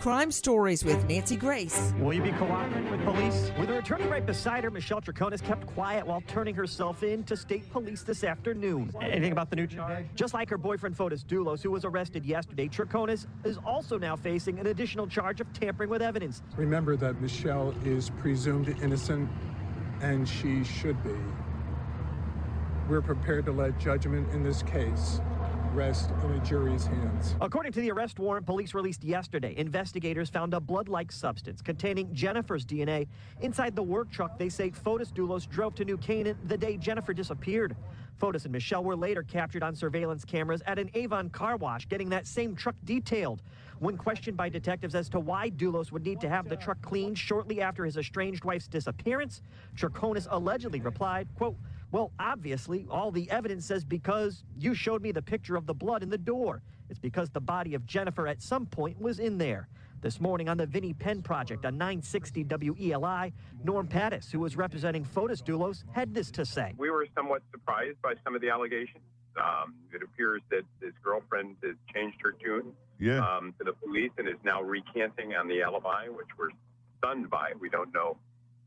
Crime Stories with Nancy Grace. Will you be cooperating with police? With her attorney right beside her, Michelle Troconis kept quiet while turning herself in to state police this afternoon. Anything about the new charge? Just like her boyfriend Fotis Dulos, who was arrested yesterday, Troconis is also now facing an additional charge of tampering with evidence. Remember that Michelle is presumed innocent, and she should be. We're prepared to let judgment in this case rest in a jury's hands. According to the arrest warrant police released yesterday, investigators found a blood-like substance containing Jennifer's DNA inside the work truck they say Fotis Dulos drove to New Canaan the day Jennifer disappeared. Fotis and Michelle were later captured on surveillance cameras at an Avon car wash getting that same truck detailed. When questioned by detectives as to why Dulos would need to have the truck cleaned shortly after his estranged wife's disappearance, Troconis allegedly replied, quote, well, obviously, all the evidence says because you showed me the picture of the blood in the door. It's because the body of Jennifer at some point was in there. This morning on the Vinnie Penn Project on 960 WELI, Norm Pattis, who was representing Fotis Dulos, had this to say. We were somewhat surprised by some of the allegations. Um, it appears that his girlfriend has changed her tune Yeah. um, to the police and is now recanting on the alibi, which we're stunned by. We don't know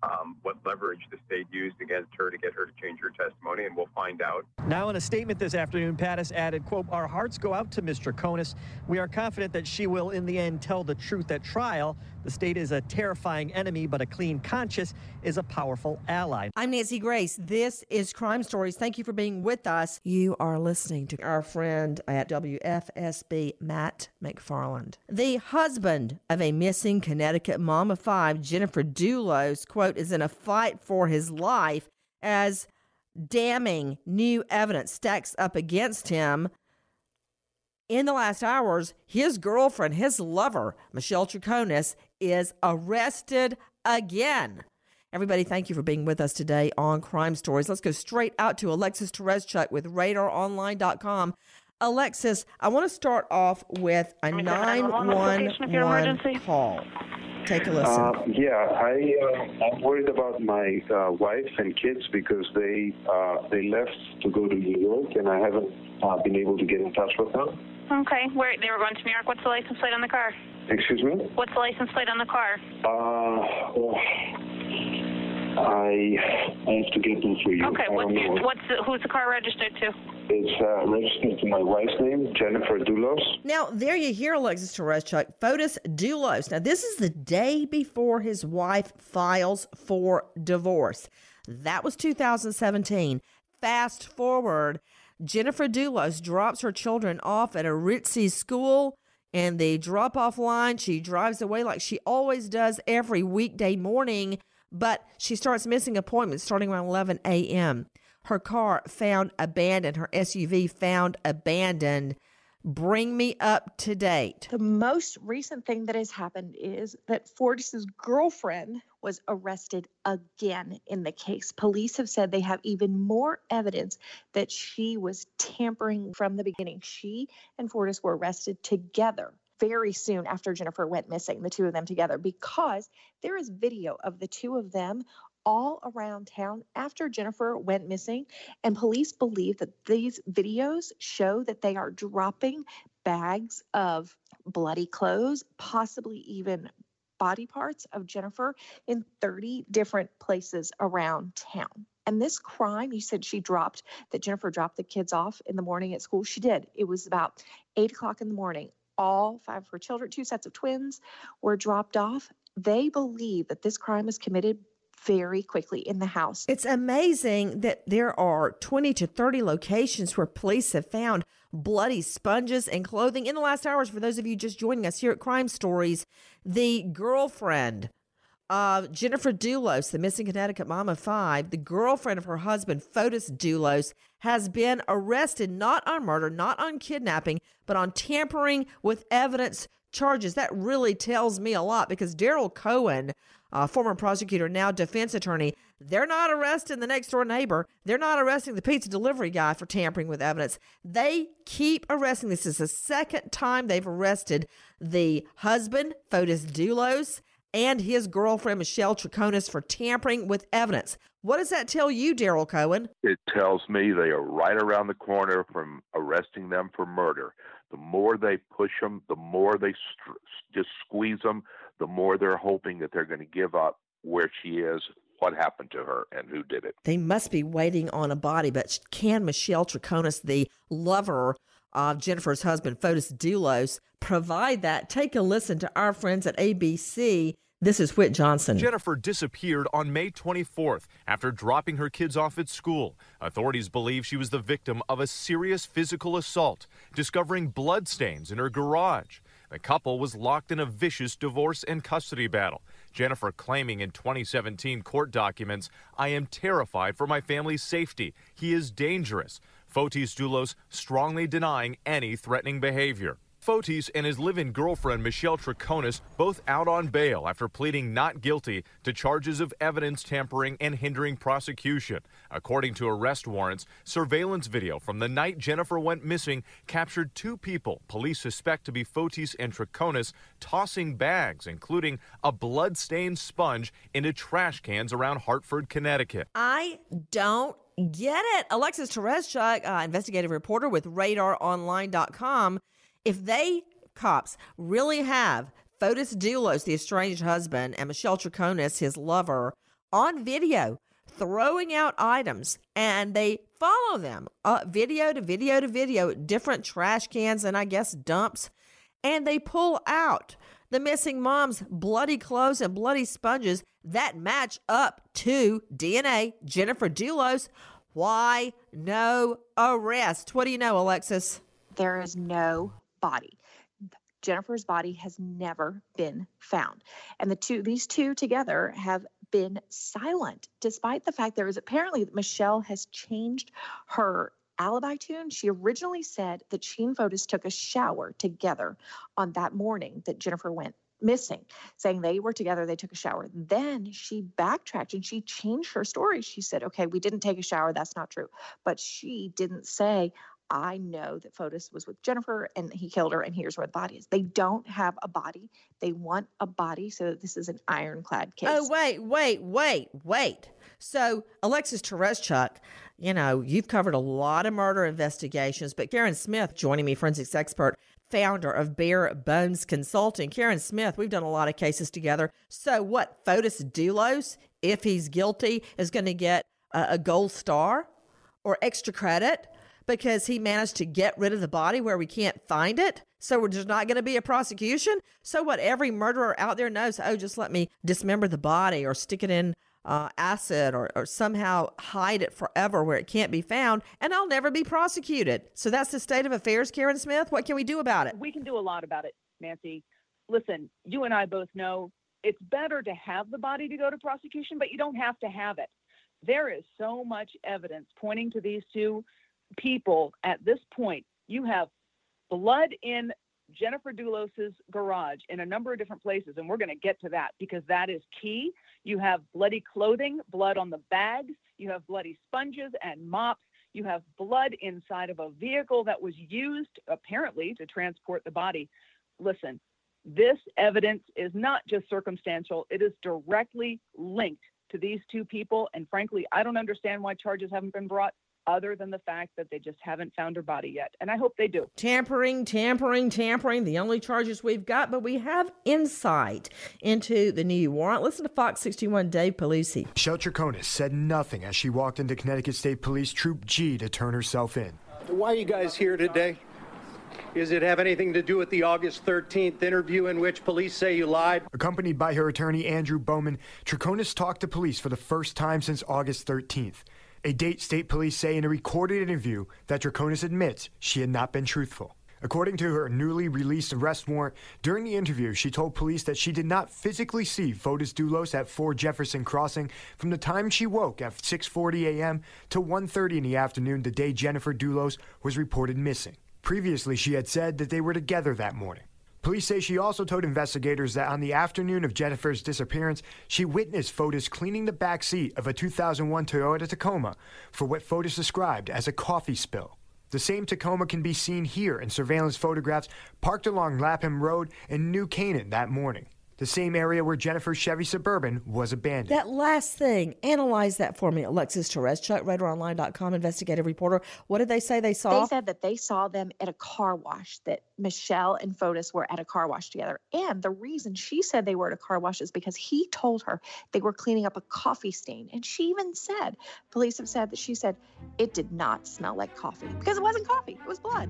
um, what leverage the state used against her to get her to change her testimony, and we'll find out. Now, in a statement this afternoon, Pattis added, quote, Our hearts go out to Ms. Troconis. We are confident that she will, in the end, tell the truth at trial. The state is a terrifying enemy, but a clean conscience is a powerful ally. I'm Nancy Grace. This is Crime Stories. Thank you for being with us. You are listening to our friend at WFSB, Matt McFarland. The husband of a missing Connecticut mom of five, Jennifer Dulos, quote, is in a fight for his life as damning new evidence stacks up against him. In the last hours, his girlfriend, his lover, Michelle Troconis, is arrested again. Everybody, thank you for being with us today on Crime Stories. Let's go straight out to Alexis Tereszcuk with RadarOnline.com. Alexis, I want to start off with a 911 call. Take a listen. Uh, yeah, I uh, I'm worried about my uh, wife and kids because they uh, they left to go to New York and I haven't uh, been able to get in touch with them. Okay, where they were going to New York. What's the license plate on the car? Excuse me. What's the license plate on the car? Uh, oh, I I have to get them for you. Okay, I what's don't know. what's the, who's the car registered to? It's uh, registered to my wife's name, Jennifer Dulos. Now, there you hear Alexis Tereszcuk, Fotis Dulos. Now, this is the day before his wife files for divorce. That was 2017. Fast forward, Jennifer Dulos drops her children off at a ritzy school. And the drop off line, she drives away like she always does every weekday morning, but she starts missing appointments starting around 11 a.m. Her car found abandoned, her SUV found abandoned. Bring me up to date. The most recent thing that has happened is that Fotis's girlfriend was arrested again in the case. Police have said they have even more evidence that she was tampering from the beginning. She and Fotis were arrested together very soon after Jennifer went missing, the two of them together, because there is video of the two of them all around town after Jennifer went missing. And police believe that these videos show that they are dropping bags of bloody clothes, possibly even body parts of Jennifer in 30 different places around town. And this crime, you said she dropped, that Jennifer dropped the kids off in the morning at school. She did. It was about eight o'clock in the morning. All five of her children, two sets of twins, were dropped off. They believe that this crime was committed very quickly in the house. It's amazing that there are 20 to 30 locations where police have found bloody sponges and clothing in the last hours. For those of you just joining us here at Crime Stories, the girlfriend of Jennifer Dulos, the missing Connecticut mom of five, the girlfriend of her husband, Fotis Dulos, has been arrested not on murder, not on kidnapping, but on tampering with evidence charges. That really tells me a lot because Daryl Cohen, uh, former prosecutor, now defense attorney, they're not arresting the next door neighbor. They're not arresting the pizza delivery guy for tampering with evidence. They keep arresting. This is the second time they've arrested the husband, Fotis Dulos, and his girlfriend, Michelle Troconis, for tampering with evidence. What does that tell you, Daryl Cohen? It tells me they are right around the corner from arresting them for murder. The more they push them, the more they st- just squeeze them, the more they're hoping that they're going to give up where she is, what happened to her, and who did it. They must be waiting on a body, but can Michelle Troconis, the lover of Jennifer's husband, Fotis Dulos, provide that? Take a listen to our friends at ABC. This is Whit Johnson. Jennifer disappeared on May 24th after dropping her kids off at school. Authorities believe she was the victim of a serious physical assault, discovering bloodstains in her garage. The couple was locked in a vicious divorce and custody battle. Jennifer claiming in 2017 court documents, I am terrified for my family's safety. He is dangerous. Fotis Dulos strongly denying any threatening behavior. Fotis and his live-in girlfriend Michelle Troconis both out on bail after pleading not guilty to charges of evidence tampering and hindering prosecution. According to arrest warrants, surveillance video from the night Jennifer went missing captured two people police suspect to be Fotis and Troconis tossing bags, including a blood-stained sponge, into trash cans around Hartford, Connecticut. I don't get it. Alexis Tereszcuk, uh, investigative reporter with RadarOnline.com, if they cops really have Fotis Dulos, the estranged husband, and Michelle Troconis, his lover, on video throwing out items and they follow them uh, video to video to video, different trash cans and I guess dumps, and they pull out the missing mom's bloody clothes and bloody sponges that match up to DNA Jennifer Dulos. Why no arrest? What do you know, Alexis? There is no body. Jennifer's body has never been found. And the two these two together have been silent despite the fact there is apparently that Michelle has changed her alibi tune. She originally said that she and Fotis took a shower together on that morning that Jennifer went missing, saying they were together, they took a shower. Then she backtracked and she changed her story. She said, okay, we didn't take a shower. That's not true. But she didn't say, I know that Fotis was with Jennifer and he killed her, and here's where the body is. They don't have a body. They want a body, so this is an ironclad oh, case. Oh, wait, wait, wait, wait. So, Alexis Tereszcuk, you know, you've covered a lot of murder investigations, but Karen Smith, joining me, forensics expert, founder of Bare Bones Consulting. Karen Smith, we've done a lot of cases together. So, what, Fotis Dulos, if he's guilty, is going to get a, a gold star or extra credit? Because he managed to get rid of the body where we can't find it. So there's not going to be a prosecution. So what every murderer out there knows, oh, just let me dismember the body or stick it in uh, acid or, or somehow hide it forever where it can't be found, and I'll never be prosecuted. So that's the state of affairs, Karen Smith. What can we do about it? We can do a lot about it, Nancy. Listen, you and I both know it's better to have the body to go to prosecution, but you don't have to have it. There is so much evidence pointing to these two people at this point. You have blood in Jennifer Dulos's garage in a number of different places, and we're going to get to that because that is key. You have bloody clothing, blood on the bags, you have bloody sponges and mops, you have blood inside of a vehicle that was used apparently to transport the body. Listen, this evidence is not just circumstantial, it is directly linked to these two people. And frankly, I don't understand why charges haven't been brought other than the fact that they just haven't found her body yet. And I hope they do. Tampering, tampering, tampering, the only charges we've got, but we have insight into the new warrant. Listen to Fox 61 Dave Puglisi. Michelle Troconis said nothing as she walked into Connecticut State Police Troop G to turn herself in. Why are you guys here today? Does it have anything to do with the August 13th interview in which police say you lied? Accompanied by her attorney Andrew Bowman, Troconis talked to police for the first time since August 13th. A date state police say in a recorded interview that Troconis admits she had not been truthful. According to her newly released arrest warrant, during the interview, she told police that she did not physically see Fotis Dulos at 4 Jefferson Crossing from the time she woke at 6:40 a.m. to 1:30 in the afternoon the day Jennifer Dulos was reported missing. Previously, she had said that they were together that morning. Police say she also told investigators that on the afternoon of Jennifer's disappearance, she witnessed Fotis cleaning the back seat of a 2001 Toyota Tacoma for what Fotis described as a coffee spill. The same Tacoma can be seen here in surveillance photographs parked along Lapham Road in New Canaan that morning, the same area where Jennifer's Chevy Suburban was abandoned. That last thing, analyze that for me, Alexis Tereszcuk, RadarOnline.com investigative reporter. What did they say they saw? They said that they saw them at a car wash, that Michelle and Fotis were at a car wash together. And the reason she said they were at a car wash is because he told her they were cleaning up a coffee stain. And she even said, police have said that she said it did not smell like coffee because it wasn't coffee, it was blood.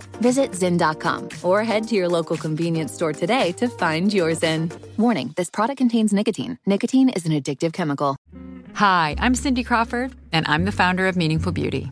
Visit Zyn.com or head to your local convenience store today to find your Zyn. Warning this product contains nicotine. Nicotine is an addictive chemical. Hi, I'm Cindy Crawford, and I'm the founder of Meaningful Beauty.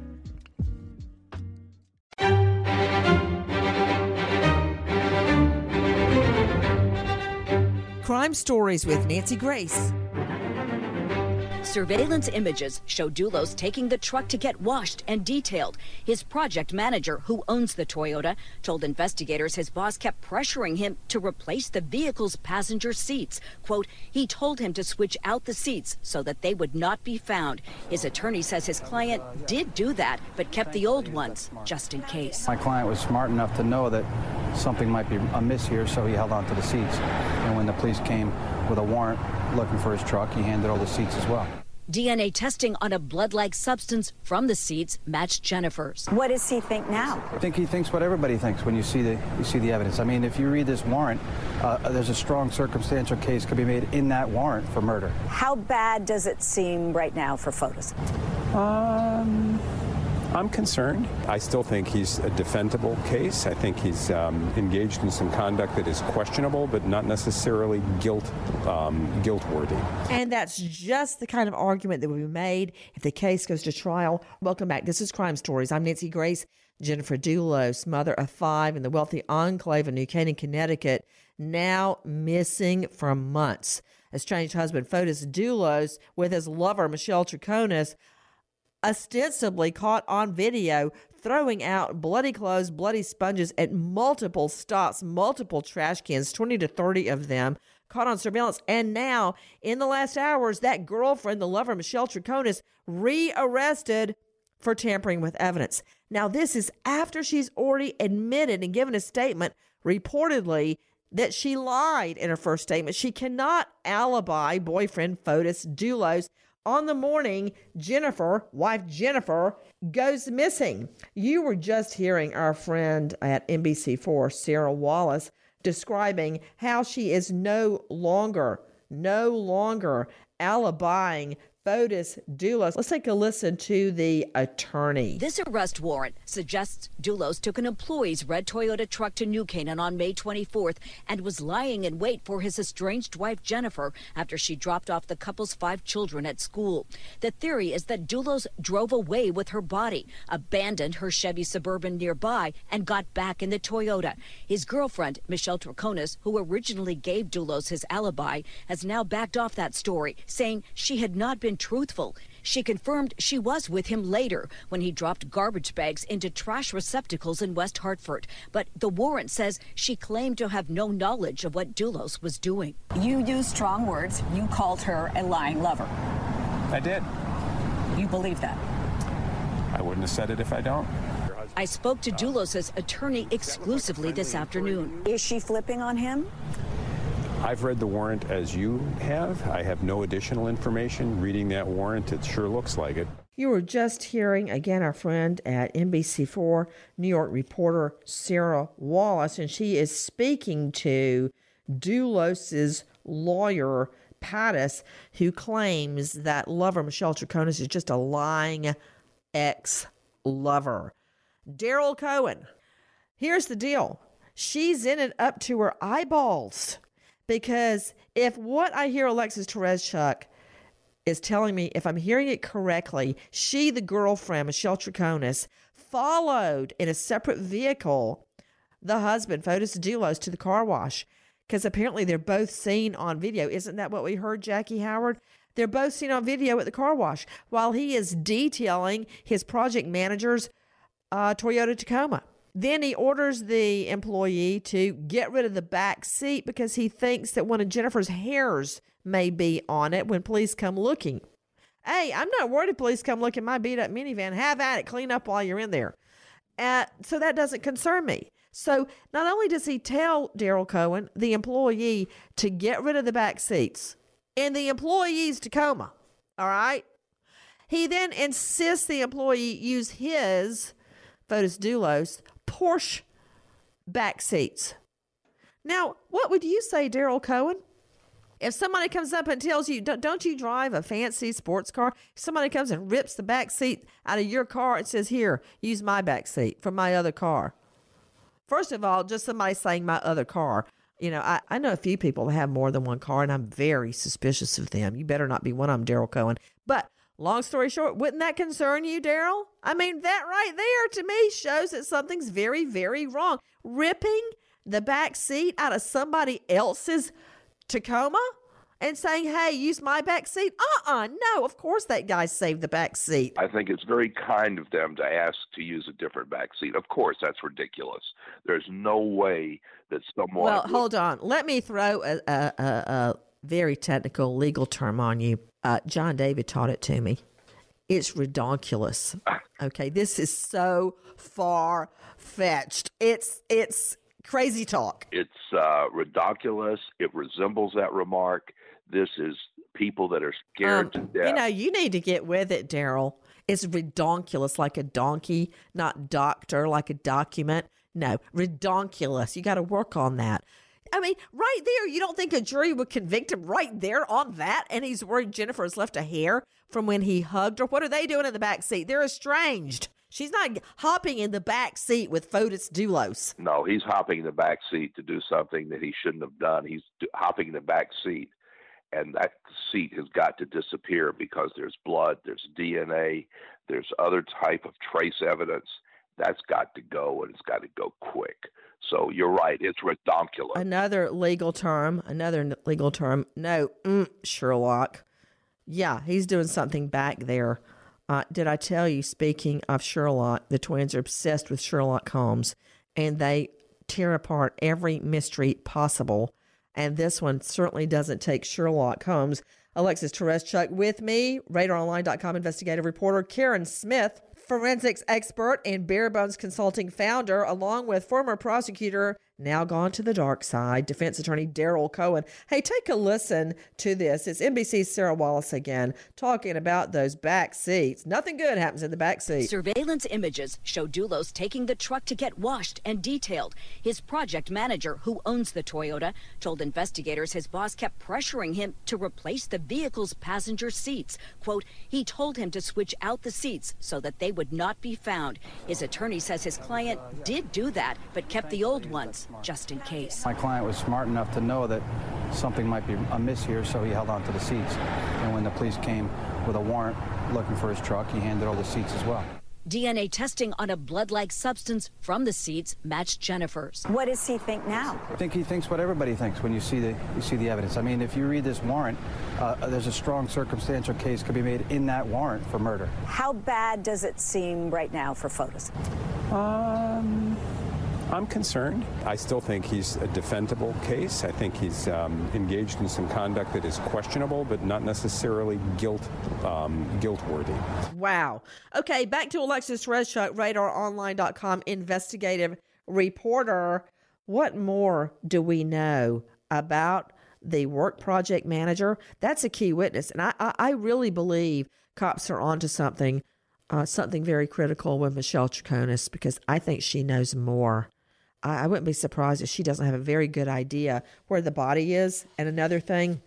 Crime Stories with Nancy Grace. Surveillance images show Dulos taking the truck to get washed and detailed. His project manager, who owns the Toyota, told investigators his boss kept pressuring him to replace the vehicle's passenger seats. Quote, he told him to switch out the seats so that they would not be found. His attorney says his client did do that, but kept the old ones just in case. My client was smart enough to know that something might be amiss here, so he held on to the seats. And when the police came with a warrant looking for his truck, he handed all the seats as well. DNA testing on a blood like substance from the seats matched Jennifer's. What does he think now? I think he thinks what everybody thinks when you see the you see the evidence. I mean, if you read this warrant, uh, there's a strong circumstantial case could be made in that warrant for murder. How bad does it seem right now for Fotis? Um, I'm concerned. I still think he's a defendable case. I think he's um, engaged in some conduct that is questionable, but not necessarily guilt um, guilt worthy. And that's just the kind of argument that will be made if the case goes to trial. Welcome back. This is Crime Stories. I'm Nancy Grace. Jennifer Dulos, mother of five in the wealthy enclave of New Canaan, Connecticut, now missing for months. Estranged husband Fotis Dulos with his lover Michelle Troconis ostensibly caught on video throwing out bloody clothes, bloody sponges at multiple stops, multiple trash cans, 20 to 30 of them, caught on surveillance. And now, in the last hours, that girlfriend, the lover, Michelle Troconis, rearrested for tampering with evidence. Now, this is after she's already admitted and given a statement, reportedly, that she lied in her first statement. She cannot alibi boyfriend Fotis Dulos on the morning Jennifer, wife Jennifer, goes missing. You were just hearing our friend at NBC4, Sarah Wallace, describing how she is no longer, no longer alibying Fotis Dulos. Let's take a listen to the attorney. This arrest warrant suggests Dulos took an employee's red Toyota truck to New Canaan on May 24th and was lying in wait for his estranged wife Jennifer after she dropped off the couple's five children at school. The theory is that Dulos drove away with her body, abandoned her Chevy Suburban nearby, and got back in the Toyota. His girlfriend, Michelle Troconis, who originally gave Dulos his alibi, has now backed off that story, saying she had not been truthful. She confirmed she was with him later when he dropped garbage bags into trash receptacles in West Hartford. But the warrant says she claimed to have no knowledge of what Dulos was doing. You used strong words. You called her a lying lover. I did. You believe that? I wouldn't have said it if I don't. I spoke to Dulos' attorney exclusively this afternoon. Is she flipping on him? I've read the warrant as you have. I have no additional information. Reading that warrant, it sure looks like it. You were just hearing again our friend at NBC4 New York reporter Sarah Wallace, and she is speaking to Dulos's lawyer Pattis, who claims that lover Michelle Troconis is just a lying ex lover. Daryl Cohen. Here's the deal. She's in it up to her eyeballs because if what I hear Alexis Tereszcuk is telling me, if I'm hearing it correctly, she, the girlfriend, Michelle Troconis, followed in a separate vehicle the husband, Fotis Dulos, to the car wash because apparently they're both seen on video. Isn't that what we heard, Jackie Howard? They're both seen on video at the car wash while he is detailing his project manager's uh, Toyota Tacoma. Then he orders the employee to get rid of the back seat because he thinks that one of Jennifer's hairs may be on it when police come looking. Hey, I'm not worried if police come look at my beat up minivan. Have at it. Clean up while you're in there. Uh, so that doesn't concern me. So not only does he tell Daryl Cohen, the employee, to get rid of the back seats in the employee's Tacoma, all right? He then insists the employee use his, Fotis Dulos, Porsche back seats. Now, what would you say, Daryl Cohen? If somebody comes up and tells you, don't you drive a fancy sports car? If somebody comes and rips the back seat out of your car and says, here, use my back seat from my other car. First of all, just somebody saying my other car. You know, I, I know a few people that have more than one car, and I'm very suspicious of them. You better not be one of them, Daryl Cohen. But long story short, wouldn't that concern you, Daryl? I mean, that right there to me shows that something's very, very wrong. Ripping the back seat out of somebody else's Tacoma and saying, hey, use my back seat? Uh uh no, of course that guy saved the back seat. I think it's very kind of them to ask to use a different back seat. Of course, that's ridiculous. There's no way that someone. Well, hold on. Let me throw a, a, a, a very technical legal term on you. Uh, John David taught it to me. It's redonkulous. Okay, this is so far fetched. It's it's crazy talk. It's uh, redonkulous. It resembles that remark. This is people that are scared Um, to death. You know, you need to get with it, Daryl. It's redonkulous, like a donkey, not doctor, like a document. No, redonkulous. You got to work on that. I mean, right there, you don't think a jury would convict him right there on that? And he's worried Jennifer has left a hair from when he hugged her. What are they doing in the back seat? They're estranged. She's not hopping in the back seat with Fotis Dulos. No, he's hopping in the back seat to do something that he shouldn't have done. He's hopping in the back seat, and that seat has got to disappear because there's blood, there's DNA, there's other type of trace evidence. That's got to go, and it's got to go quick. So you're right; it's redonkulous. Another legal term, another legal term. No, mm, Sherlock. Yeah, he's doing something back there. Uh, did I tell you, speaking of Sherlock, the twins are obsessed with Sherlock Holmes and they tear apart every mystery possible. And this one certainly doesn't take Sherlock Holmes. Alexis Tereszcuk with me, radaronline.com investigative reporter Karen Smith. Forensics expert and Barebones Consulting founder, along with former prosecutor now gone to the dark side, defense attorney Daryl Cohen. Hey, take a listen to this. It's NBC's Sarah Wallace again talking about those back seats. Nothing good happens in the back seat. Surveillance images show Dulos taking the truck to get washed and detailed. His project manager, who owns the Toyota, told investigators his boss kept pressuring him to replace the vehicle's passenger seats. Quote, he told him to switch out the seats so that they would not be found. His attorney says his client did do that, but kept the old ones just in case. My client was smart enough to know that something might be amiss here, so he held on to the seats. And when the police came with a warrant looking for his truck, he handed over the seats as well. DNA testing on a blood like substance from the seats matched Jennifer's. What does he think now? I think he thinks what everybody thinks when you see the you see the evidence. I mean, if you read this warrant, uh, there's a strong circumstantial case could be made in that warrant for murder. How bad does it seem right now for Fotis? Um, I'm concerned. I still think he's a defendable case. I think he's um, engaged in some conduct that is questionable, but not necessarily guilt um, guilt worthy. Wow. Okay, back to Alexis Tereszcuk, RadarOnline.com investigative reporter. What more do we know about the work project manager? That's a key witness, and I, I, I really believe cops are onto something. Uh, something very critical with Michelle Troconis because I think she knows more. I, I wouldn't be surprised if she doesn't have a very good idea where the body is. And another thing,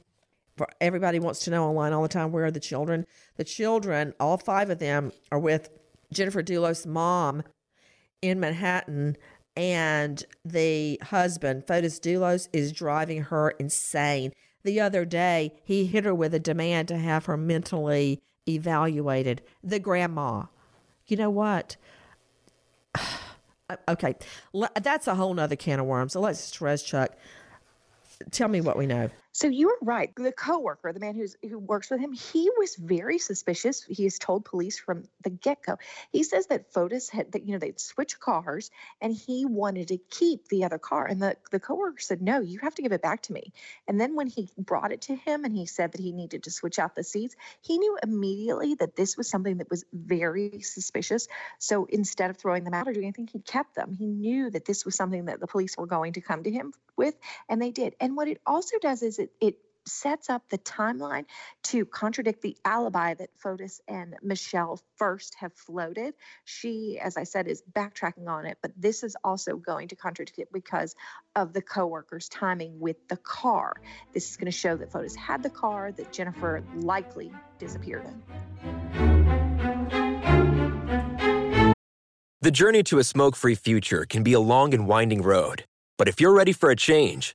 everybody wants to know online all the time where are the children? The children, all five of them, are with Jennifer Dulos' mom in Manhattan, and the husband, Fotis Dulos, is driving her insane. The other day, he hit her with a demand to have her mentally evaluated. The grandma. You know what? Uh, okay, that's a whole nother can of worms. So let's, Trez, Chuck, tell me what we know. So you were right. The coworker, the man who's who works with him, he was very suspicious. He has told police from the get-go. He says that Fotis had that you know they'd switch cars and he wanted to keep the other car. And the, the coworker said, No, you have to give it back to me. And then when he brought it to him and he said that he needed to switch out the seats, he knew immediately that this was something that was very suspicious. So instead of throwing them out or doing anything, he kept them. He knew that this was something that the police were going to come to him with, and they did. And what it also does is it sets up the timeline to contradict the alibi that Fotis and Michelle first have floated. She, as I said, is backtracking on it, but this is also going to contradict it because of the coworker's timing with the car. This is going to show that Fotis had the car that Jennifer likely disappeared in. The journey to a smoke free future can be a long and winding road. But if you're ready for a change,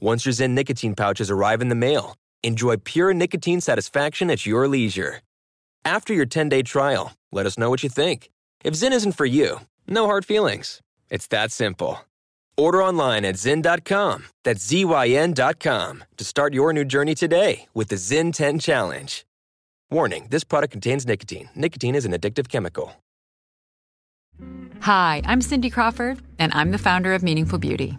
Once your Zyn nicotine pouches arrive in the mail, enjoy pure nicotine satisfaction at your leisure. After your 10 day trial, let us know what you think. If Zyn isn't for you, no hard feelings. It's that simple. Order online at Zyn.com, that's Z-Y-N.com, to start your new journey today with the Zyn 10 Challenge. Warning this product contains nicotine. Nicotine is an addictive chemical. Hi, I'm Cindy Crawford, and I'm the founder of Meaningful Beauty.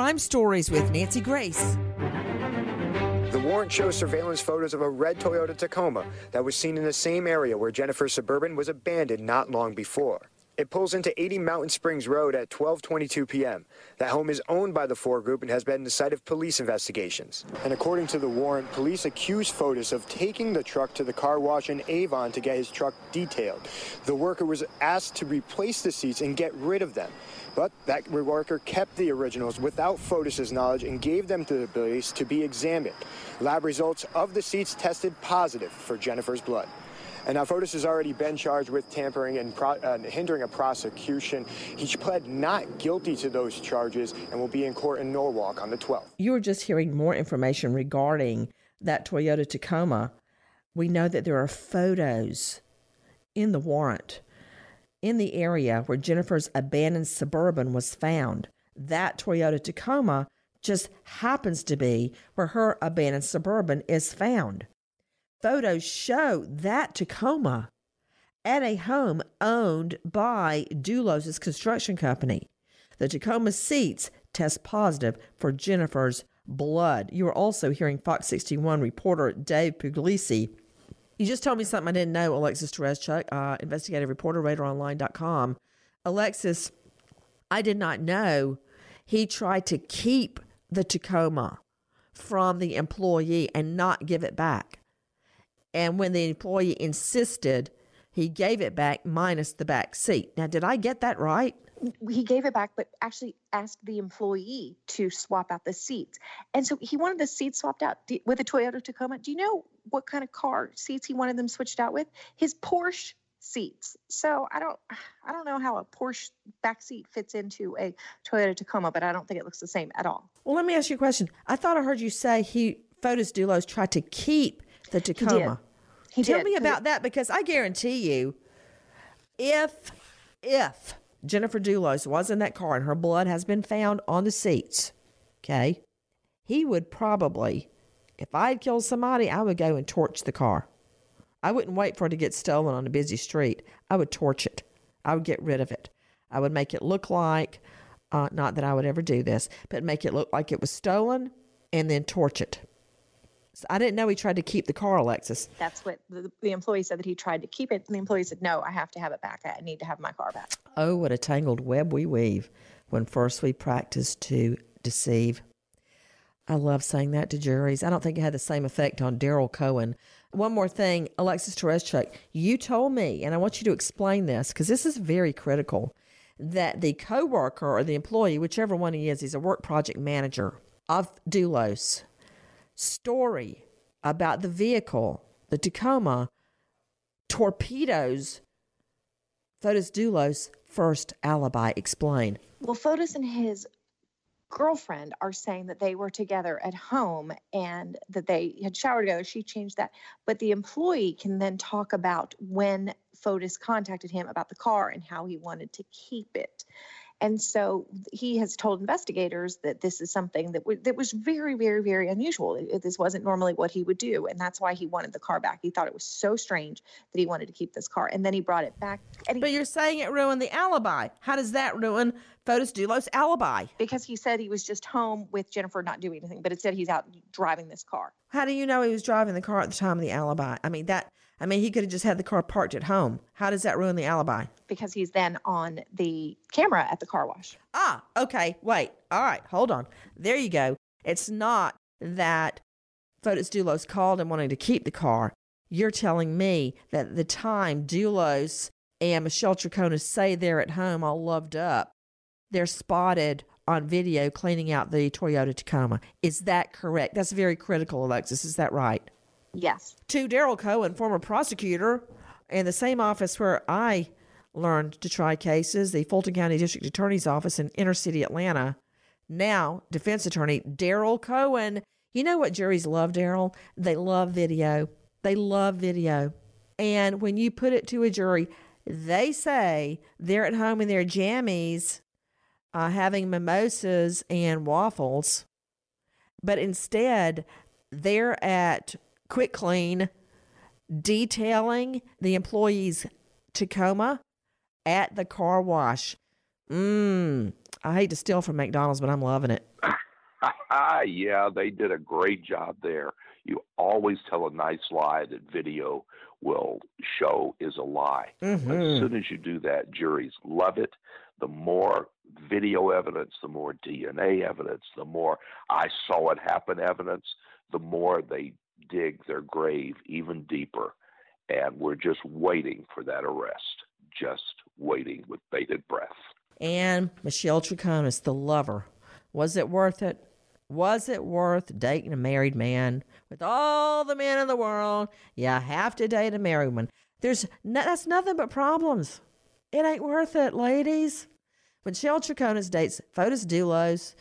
Crime Stories with Nancy Grace. The warrant shows surveillance photos of a red Toyota Tacoma that was seen in the same area where Jennifer's Suburban was abandoned not long before. It pulls into 80 Mountain Springs Road at 12:22 p.m. That home is owned by the Fore Group and has been the site of police investigations. And according to the warrant, police accuse Fotis of taking the truck to the car wash in Avon to get his truck detailed. The worker was asked to replace the seats and get rid of them. But that worker kept the originals without Fotis's knowledge and gave them to the police to be examined. Lab results of the seats tested positive for Jennifer's blood. And now Fotis has already been charged with tampering and uh, hindering a prosecution. He pled not guilty to those charges and will be in court in Norwalk on the 12th. You were just hearing more information regarding that Toyota Tacoma. We know that there are photos in the warrant in the area where Jennifer's abandoned suburban was found. That Toyota Tacoma just happens to be where her abandoned suburban is found. Photos show that Tacoma at a home owned by Dulos' construction company. The Tacoma seats test positive for Jennifer's blood. You are also hearing Fox 61 reporter Dave Puglisi. You just told me something I didn't know, Alexis Tereszcuk, uh, investigative reporter, RadarOnline.com. Alexis, I did not know he tried to keep the Tacoma from the employee and not give it back. And when the employee insisted, he gave it back minus the back seat. Now, did I get that right? He gave it back, but actually asked the employee to swap out the seats. And so he wanted the seats swapped out with a Toyota Tacoma. Do you know what kind of car seats he wanted them switched out with? His Porsche seats. So I don't I don't know how a Porsche back seat fits into a Toyota Tacoma, but I don't think it looks the same at all. Well, let me ask you a question. I thought I heard you say he Fotis Dulos tried to keep the Tacoma. He did. Tell did. me about that because I guarantee you, if if Jennifer Dulos was in that car and her blood has been found on the seats, okay, he would probably, if I had killed somebody, I would go and torch the car. I wouldn't wait for it to get stolen on a busy street. I would torch it. I would get rid of it. I would make it look like, uh, not that I would ever do this, but make it look like it was stolen and then torch it. So I didn't know he tried to keep the car, Alexis. That's what the, the employee said that he tried to keep it. And the employee said, No, I have to have it back. I need to have my car back. Oh, what a tangled web we weave when first we practice to deceive. I love saying that to juries. I don't think it had the same effect on Daryl Cohen. One more thing, Alexis Tereszcuk, you told me, and I want you to explain this because this is very critical, that the coworker or the employee, whichever one he is, he's a work project manager of Dulos, story about the vehicle, the Tacoma, torpedoes Fotis Dulos' first alibi. Explain. Well, Fotis and his girlfriend are saying that they were together at home and that they had showered together. She changed that. But the employee can then talk about when Fotis contacted him about the car and how he wanted to keep it. And so he has told investigators that this is something that, w- that was very, very, very unusual. It- This wasn't normally what he would do. And that's why he wanted the car back. He thought it was so strange that he wanted to keep this car. And then he brought it back. He, But you're saying it ruined the alibi. How does that ruin Fotis Dulos' alibi? because he said he was just home with Jennifer not doing anything, but it said he's out driving this car. How do you know he was driving the car at the time of the alibi? I mean that. I mean he could have just had the car parked at home. How does that ruin the alibi? Because he's then on the camera at the car wash. Ah, okay. Wait. All right. Hold on. There you go. It's not that Fotis Dulos called and wanting to keep the car. You're telling me that at the time Dulos and Michelle Tricona say they're at home all loved up, they're spotted on video cleaning out the Toyota Tacoma. Is that correct? That's very critical, Alexis. Is that right? Yes. To Daryl Cohen, former prosecutor in the same office where I learned to try cases, the Fulton County District Attorney's Office in inner city Atlanta. Now, defense attorney Daryl Cohen. You know what juries love, Daryl? They love video. They love video. And when you put it to a jury, they say they're at home in their jammies uh, having mimosas and waffles, but instead they're at Quick Clean detailing the employee's Tacoma at the car wash. Mmm. I hate to steal from McDonald's, but I'm loving it. yeah, they did a great job there. You always tell a nice lie that video will show is a lie. Mm-hmm. As soon as you do that, juries love it. The more video evidence, the more DNA evidence, the more I saw it happen evidence, the more they dig their grave even deeper. And we're just waiting for that arrest, just waiting with bated breath. And Michelle Troconis, the lover. Was it worth it? Was it worth dating a married man? With all the men in the world, you have to date a married one. There's no, that's nothing but problems. It ain't worth it, ladies. Michelle Troconis dates Fotis Dulos,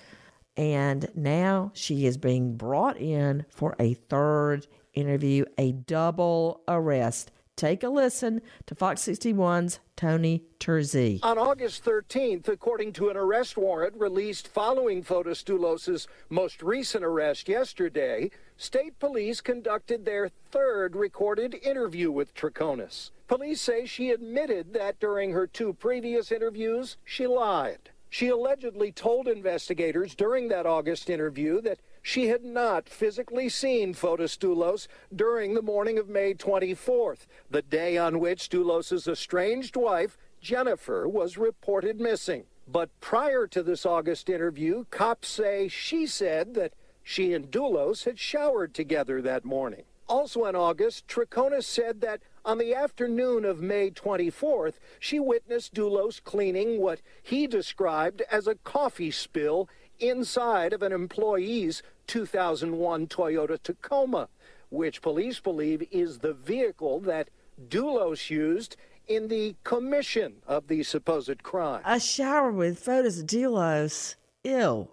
and now she is being brought in for a third interview, a double arrest. Take a listen to Fox 61's Tony Terzi. On August 13th, according to an arrest warrant released following Fotis Dulos' most recent arrest yesterday, state police conducted their third recorded interview with Troconis. Police say she admitted that during her two previous interviews, she lied. She allegedly told investigators during that August interview that she had not physically seen Fotis Dulos during the morning of May 24th, the day on which Dulos' estranged wife, Jennifer, was reported missing. But prior to this August interview, cops say she said that she and Dulos had showered together that morning. Also in August, Troconis said that on the afternoon of May 24th, she witnessed Dulos cleaning what he described as a coffee spill inside of an employee's 2001 Toyota Tacoma, which police believe is the vehicle that Dulos used in the commission of the supposed crime. A shower with Fotis Dulos. Ew.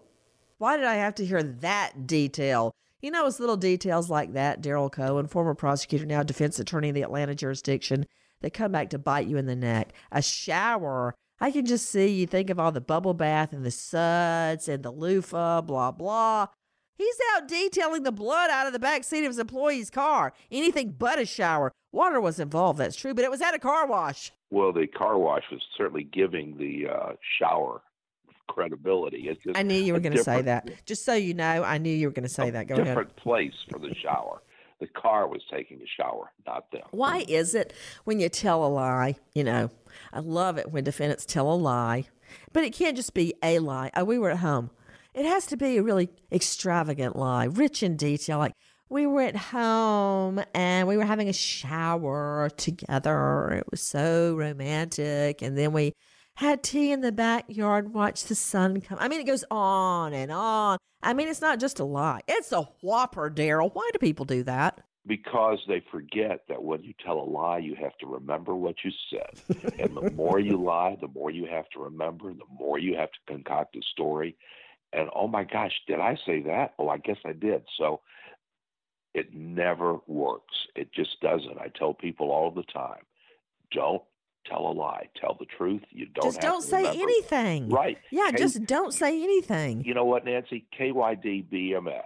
Why did I have to hear that detail? You know, it's little details like that, Daryl Cohen, former prosecutor, now defense attorney in the Atlanta jurisdiction, that come back to bite you in the neck. A shower. I can just see you think of all the bubble bath and the suds and the loofah, blah, blah. He's out detailing the blood out of the back seat of his employee's car. Anything but a shower. Water was involved, that's true, but it was at a car wash. Well, the car wash was certainly giving the uh, shower credibility. It's just I knew you were going to say that. Just so you know, I knew you were going to say that. Go ahead. different place for the shower. The car was taking a shower, not them. Why is it when you tell a lie? You know, I love it when defendants tell a lie, but it can't just be a lie. Oh, we were at home. It has to be a really extravagant lie, rich in detail. Like we were at home and we were having a shower together. It was so romantic. And then we had tea in the backyard, watched the sun come. I mean, it goes on and on. I mean, it's not just a lie, it's a whopper, Daryl. Why do people do that? Because they forget that when you tell a lie, you have to remember what you said. and the more you lie, the more you have to remember, the more you have to concoct a story. And oh my gosh, did I say that? Oh, I guess I did. So it never works. It just doesn't. I tell people all the time don't tell a lie. Tell the truth. You don't just have don't to say remember. anything. Right. Yeah, K- just don't say anything. You know what, Nancy? KYD BMS.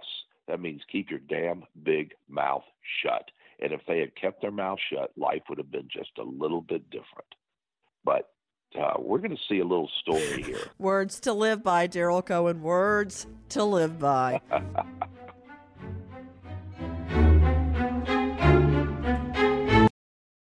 That means keep your damn big mouth shut. And if they had kept their mouth shut, life would have been just a little bit different. But uh, we're going to see a little story here. Words to live by, Daryl Cohen. Words to live by.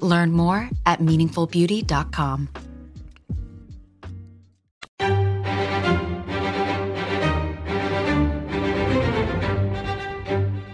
Learn more at meaningfulbeauty.com.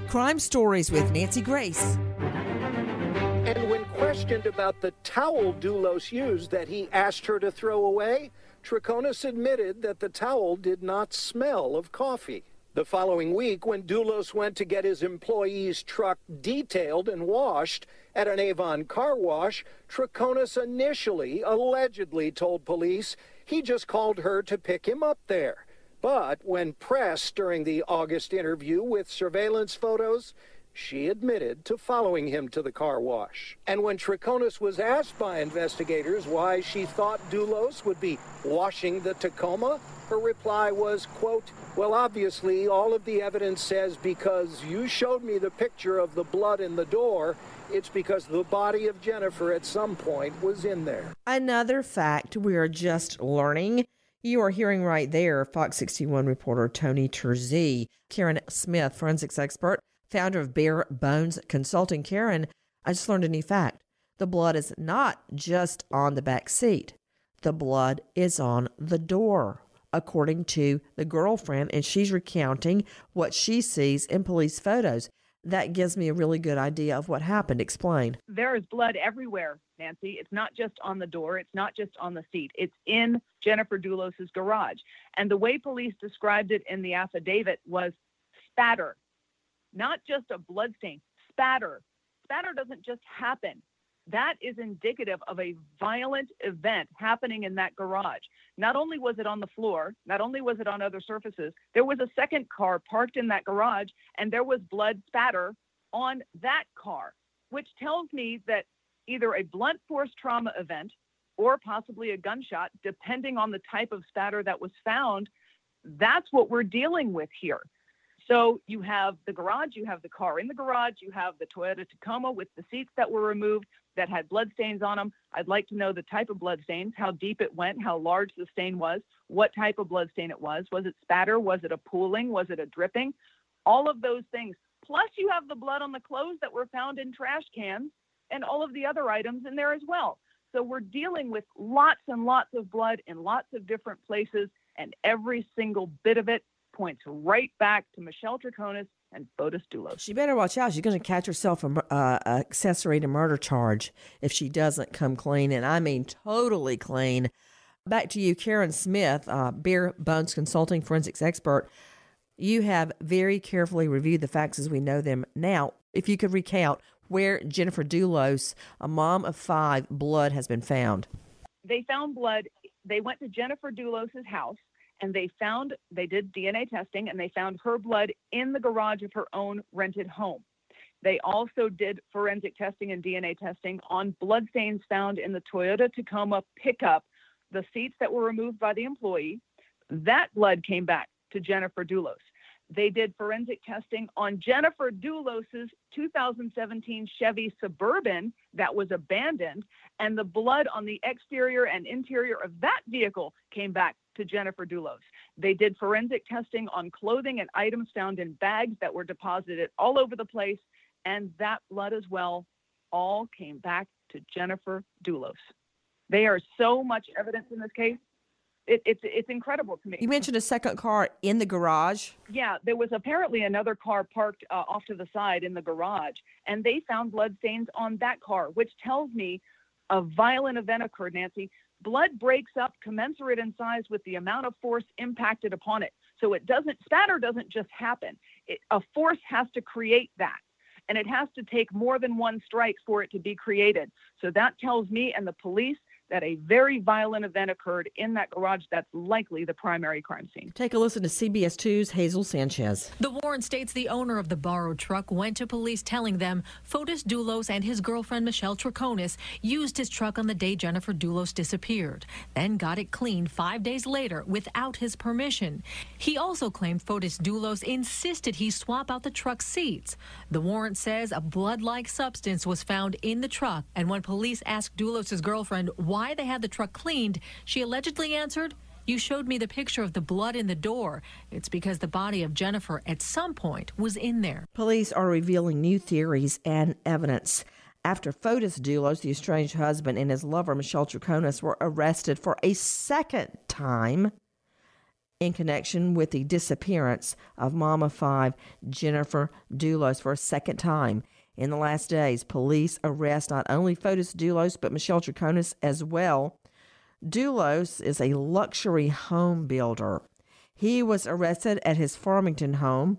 Crime Stories with Nancy Grace. And when questioned about the towel Dulos used that he asked her to throw away, Troconis admitted that the towel did not smell of coffee. The following week, when Dulos went to get his employee's truck detailed and washed at an Avon car wash, Troconis initially allegedly told police he just called her to pick him up there. But when pressed during the August interview with surveillance photos, she admitted to following him to the car wash. And when Troconis was asked by investigators why she thought Dulos would be washing the Tacoma, her reply was, quote, well, obviously, all of the evidence says because you showed me the picture of the blood in the door, it's because the body of Jennifer at some point was in there. Another fact we are just learning. You are hearing right there Fox 61 reporter Tony Terzi, Karen Smith, forensics expert, founder of Bare Bones Consulting. Karen, I just learned a new fact. The blood is not just on the back seat, the blood is on the door, according to the girlfriend, and she's recounting what she sees in police photos. That gives me a really good idea of what happened. Explain. There is blood everywhere, Nancy. It's not just on the door, it's not just on the seat. It's in Jennifer Dulos's garage. And the way police described it in the affidavit was spatter not just a blood stain, spatter. Spatter doesn't just happen. That is indicative of a violent event happening in that garage. Not only was it on the floor, not only was it on other surfaces, there was a second car parked in that garage and there was blood spatter on that car, which tells me that either a blunt force trauma event or possibly a gunshot, depending on the type of spatter that was found, that's what we're dealing with here. So you have the garage, you have the car in the garage, you have the Toyota Tacoma with the seats that were removed that had blood stains on them. I'd like to know the type of blood stains, how deep it went, how large the stain was, what type of blood stain it was. Was it spatter? Was it a pooling? Was it a dripping? All of those things. Plus, you have the blood on the clothes that were found in trash cans and all of the other items in there as well. So we're dealing with lots and lots of blood in lots of different places, and every single bit of it points right back to Michelle Troconis and Fotis Dulos. She better watch out. She's going to catch herself a uh, accessory to murder charge if she doesn't come clean, and I mean totally clean. Back to you, Karen Smith, uh, Bare Bones Consulting forensics expert. You have very carefully reviewed the facts as we know them now. If you could recount where Jennifer Dulos, a mom of five, blood has been found. They found blood. They went to Jennifer Dulos's house and they found they did DNA testing and they found her blood in the garage of her own rented home. They also did forensic testing and DNA testing on bloodstains found in the Toyota Tacoma pickup, the seats that were removed by the employee. That blood came back to Jennifer Dulos. They did forensic testing on Jennifer Dulos's 2017 Chevy Suburban that was abandoned, and the blood on the exterior and interior of that vehicle came back to Jennifer Dulos. They did forensic testing on clothing and items found in bags that were deposited all over the place, and that blood as well all came back to Jennifer Dulos. There are so much evidence in this case. It, it's it's incredible to me. You mentioned a second car in the garage. Yeah, there was apparently another car parked uh, off to the side in the garage, and they found blood stains on that car, which tells me a violent event occurred. Nancy, blood breaks up commensurate in size with the amount of force impacted upon it. So it doesn't spatter doesn't just happen. It, a force has to create that. And it has to take more than one strike for it to be created. So that tells me and the police that a very violent event occurred in that garage. That's likely the primary crime scene. Take a listen to CBS 2's Hazel Sanchez. The warrant states the owner of the borrowed truck went to police telling them Fotis Dulos and his girlfriend Michelle Troconis used his truck on the day Jennifer Dulos disappeared, then got it cleaned five days later without his permission. He also claimed Fotis Dulos insisted he swap out the truck seats. The warrant says a blood-like substance was found in the truck, and when police asked Dulos' girlfriend why they had the truck cleaned, she allegedly answered, you showed me the picture of the blood in the door. It's because the body of Jennifer at some point was in there. Police are revealing new theories and evidence. After Fotis Dulos, the estranged husband, and his lover, Michelle Troconis, were arrested for a second time in connection with the disappearance of Mama 5, Jennifer Dulos, for a second time. In the last days, police arrest not only Fotis Dulos, but Michelle Troconis as well. Dulos is a luxury home builder. He was arrested at his Farmington home.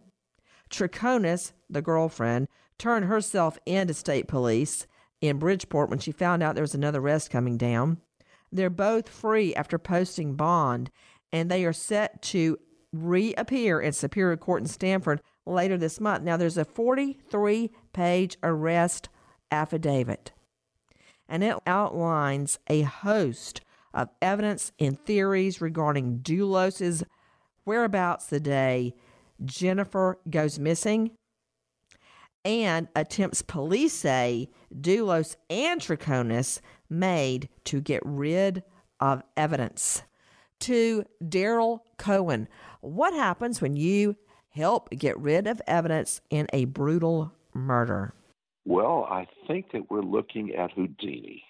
Troconis, the girlfriend, turned herself in to state police in Bridgeport when she found out there was another arrest coming down. They're both free after posting bond, and they are set to reappear in Superior Court in Stamford later this month. Now, there's a 43 page arrest affidavit, and it outlines a host of evidence and theories regarding Dulos's whereabouts the day Jennifer goes missing and attempts police say Dulos and Troconis made to get rid of evidence. To Daryl Cohen, what happens when you help get rid of evidence in a brutal murder? Well, I think that we're looking at Houdini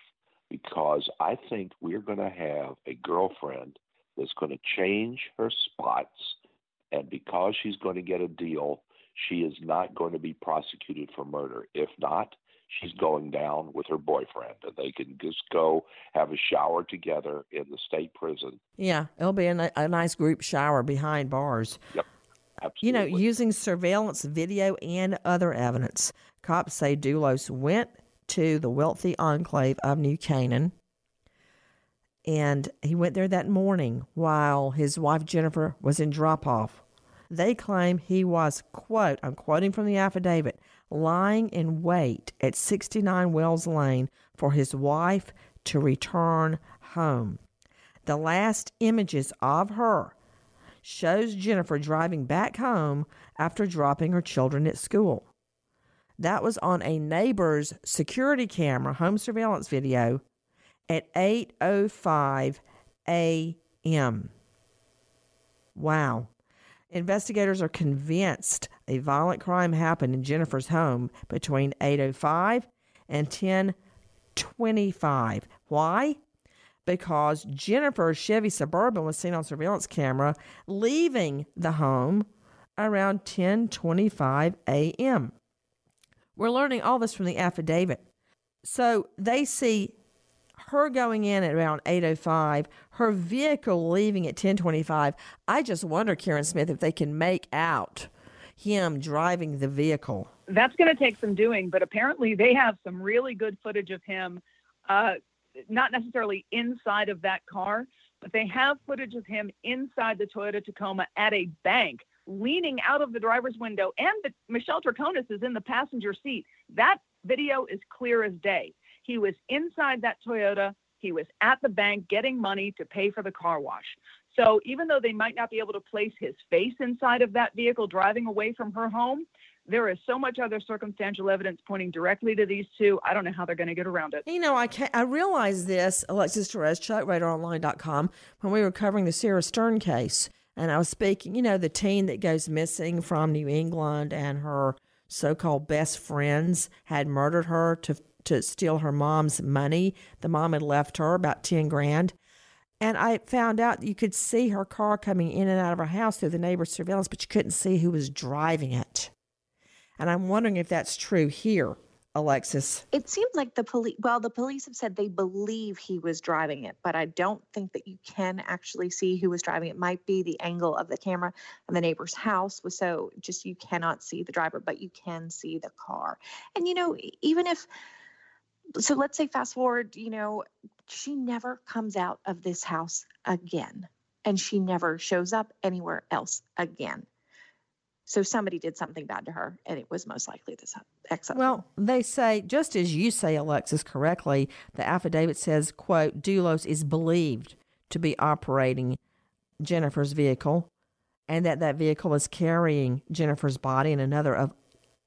because I think we're going to have a girlfriend that's going to change her spots. And because she's going to get a deal, she is not going to be prosecuted for murder. If not, she's going down with her boyfriend and they can just go have a shower together in the state prison. Yeah, it'll be a, a nice group shower behind bars. Yep. Absolutely. You know, using surveillance video and other evidence, cops say Dulos went to the wealthy enclave of New Canaan. And he went there that morning while his wife Jennifer was in drop off. They claim he was, quote, I'm quoting from the affidavit, lying in wait at 69 Wells Lane for his wife to return home. The last images of her shows Jennifer driving back home after dropping her children at school. That was on a neighbor's security camera home surveillance video at 8:05 a.m. Wow. Investigators are convinced a violent crime happened in Jennifer's home between 8:05 and 10:25. Why? Because Jennifer's Chevy Suburban was seen on surveillance camera leaving the home around 10:25 a.m. We're learning all this from the affidavit. So they see her going in at around 8:05, her vehicle leaving at 10:25. I just wonder, Karen Smith, if they can make out him driving the vehicle. That's going to take some doing, but apparently they have some really good footage of him, uh, not necessarily inside of that car, but they have footage of him inside the Toyota Tacoma at a bank leaning out of the driver's window, and the, Michelle Troconis is in the passenger seat. That video is clear as day. He was inside that Toyota. He was at the bank getting money to pay for the car wash. So even though they might not be able to place his face inside of that vehicle driving away from her home, there is so much other circumstantial evidence pointing directly to these two. I don't know how they're going to get around it. You know, I I realized this, Alexis Torres, ChuckRadarOnline.com, when we were covering the Sarah Stern case. And I was speaking, you know, the teen that goes missing from New England and her so called best friends had murdered her to, to steal her mom's money. The mom had left her about 10 grand. And I found out you could see her car coming in and out of her house through the neighbor's surveillance, but you couldn't see who was driving it. And I'm wondering if that's true here. Alexis? It seems like the police, well, the police have said they believe he was driving it, but I don't think that you can actually see who was driving it. Might be the angle of the camera and the neighbor's house was so just you cannot see the driver, but you can see the car. And you know, even if So let's say fast forward, you know, she never comes out of this house again and she never shows up anywhere else again. So somebody did something bad to her, and it was most likely this ex. Well, they say just as you say, Alexis, correctly. The affidavit says, "quote Dulos is believed to be operating Jennifer's vehicle, and that that vehicle is carrying Jennifer's body and another of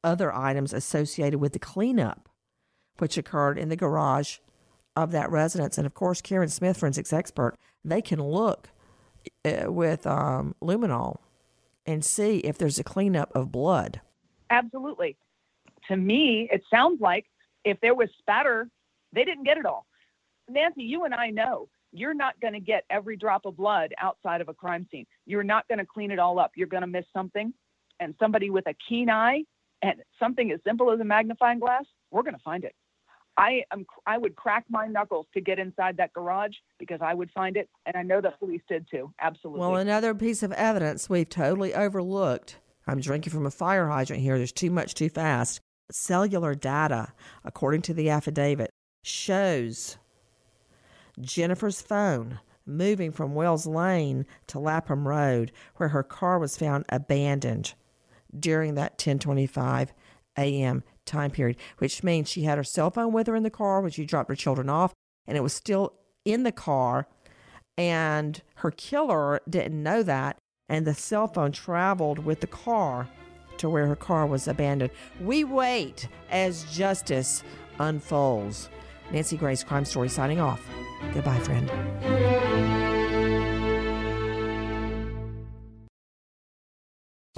other items associated with the cleanup, which occurred in the garage of that residence. And of course, Karen Smith, forensics expert, they can look uh, with um, luminol and see if there's a cleanup of blood. Absolutely. To me, it sounds like if there was spatter, they didn't get it all. Nancy, you and I know you're not going to get every drop of blood outside of a crime scene. You're not going to clean it all up. You're going to miss something. And somebody with a keen eye and something as simple as a magnifying glass, we're going to find it. I am I would crack my knuckles to get inside that garage because I would find it and I know the police did too. Absolutely. Well, another piece of evidence we've totally overlooked. I'm drinking from a fire hydrant here. There's too much too fast. Cellular data, according to the affidavit, shows Jennifer's phone moving from Wells Lane to Lapham Road, where her car was found abandoned during that 1025 a.m time period, which means she had her cell phone with her in the car when she dropped her children off, and it was still in the car. And her killer didn't know that, and the cell phone traveled with the car to where her car was abandoned. We wait as justice unfolds. Nancy Grace, Crime Story, signing off. Goodbye, friend.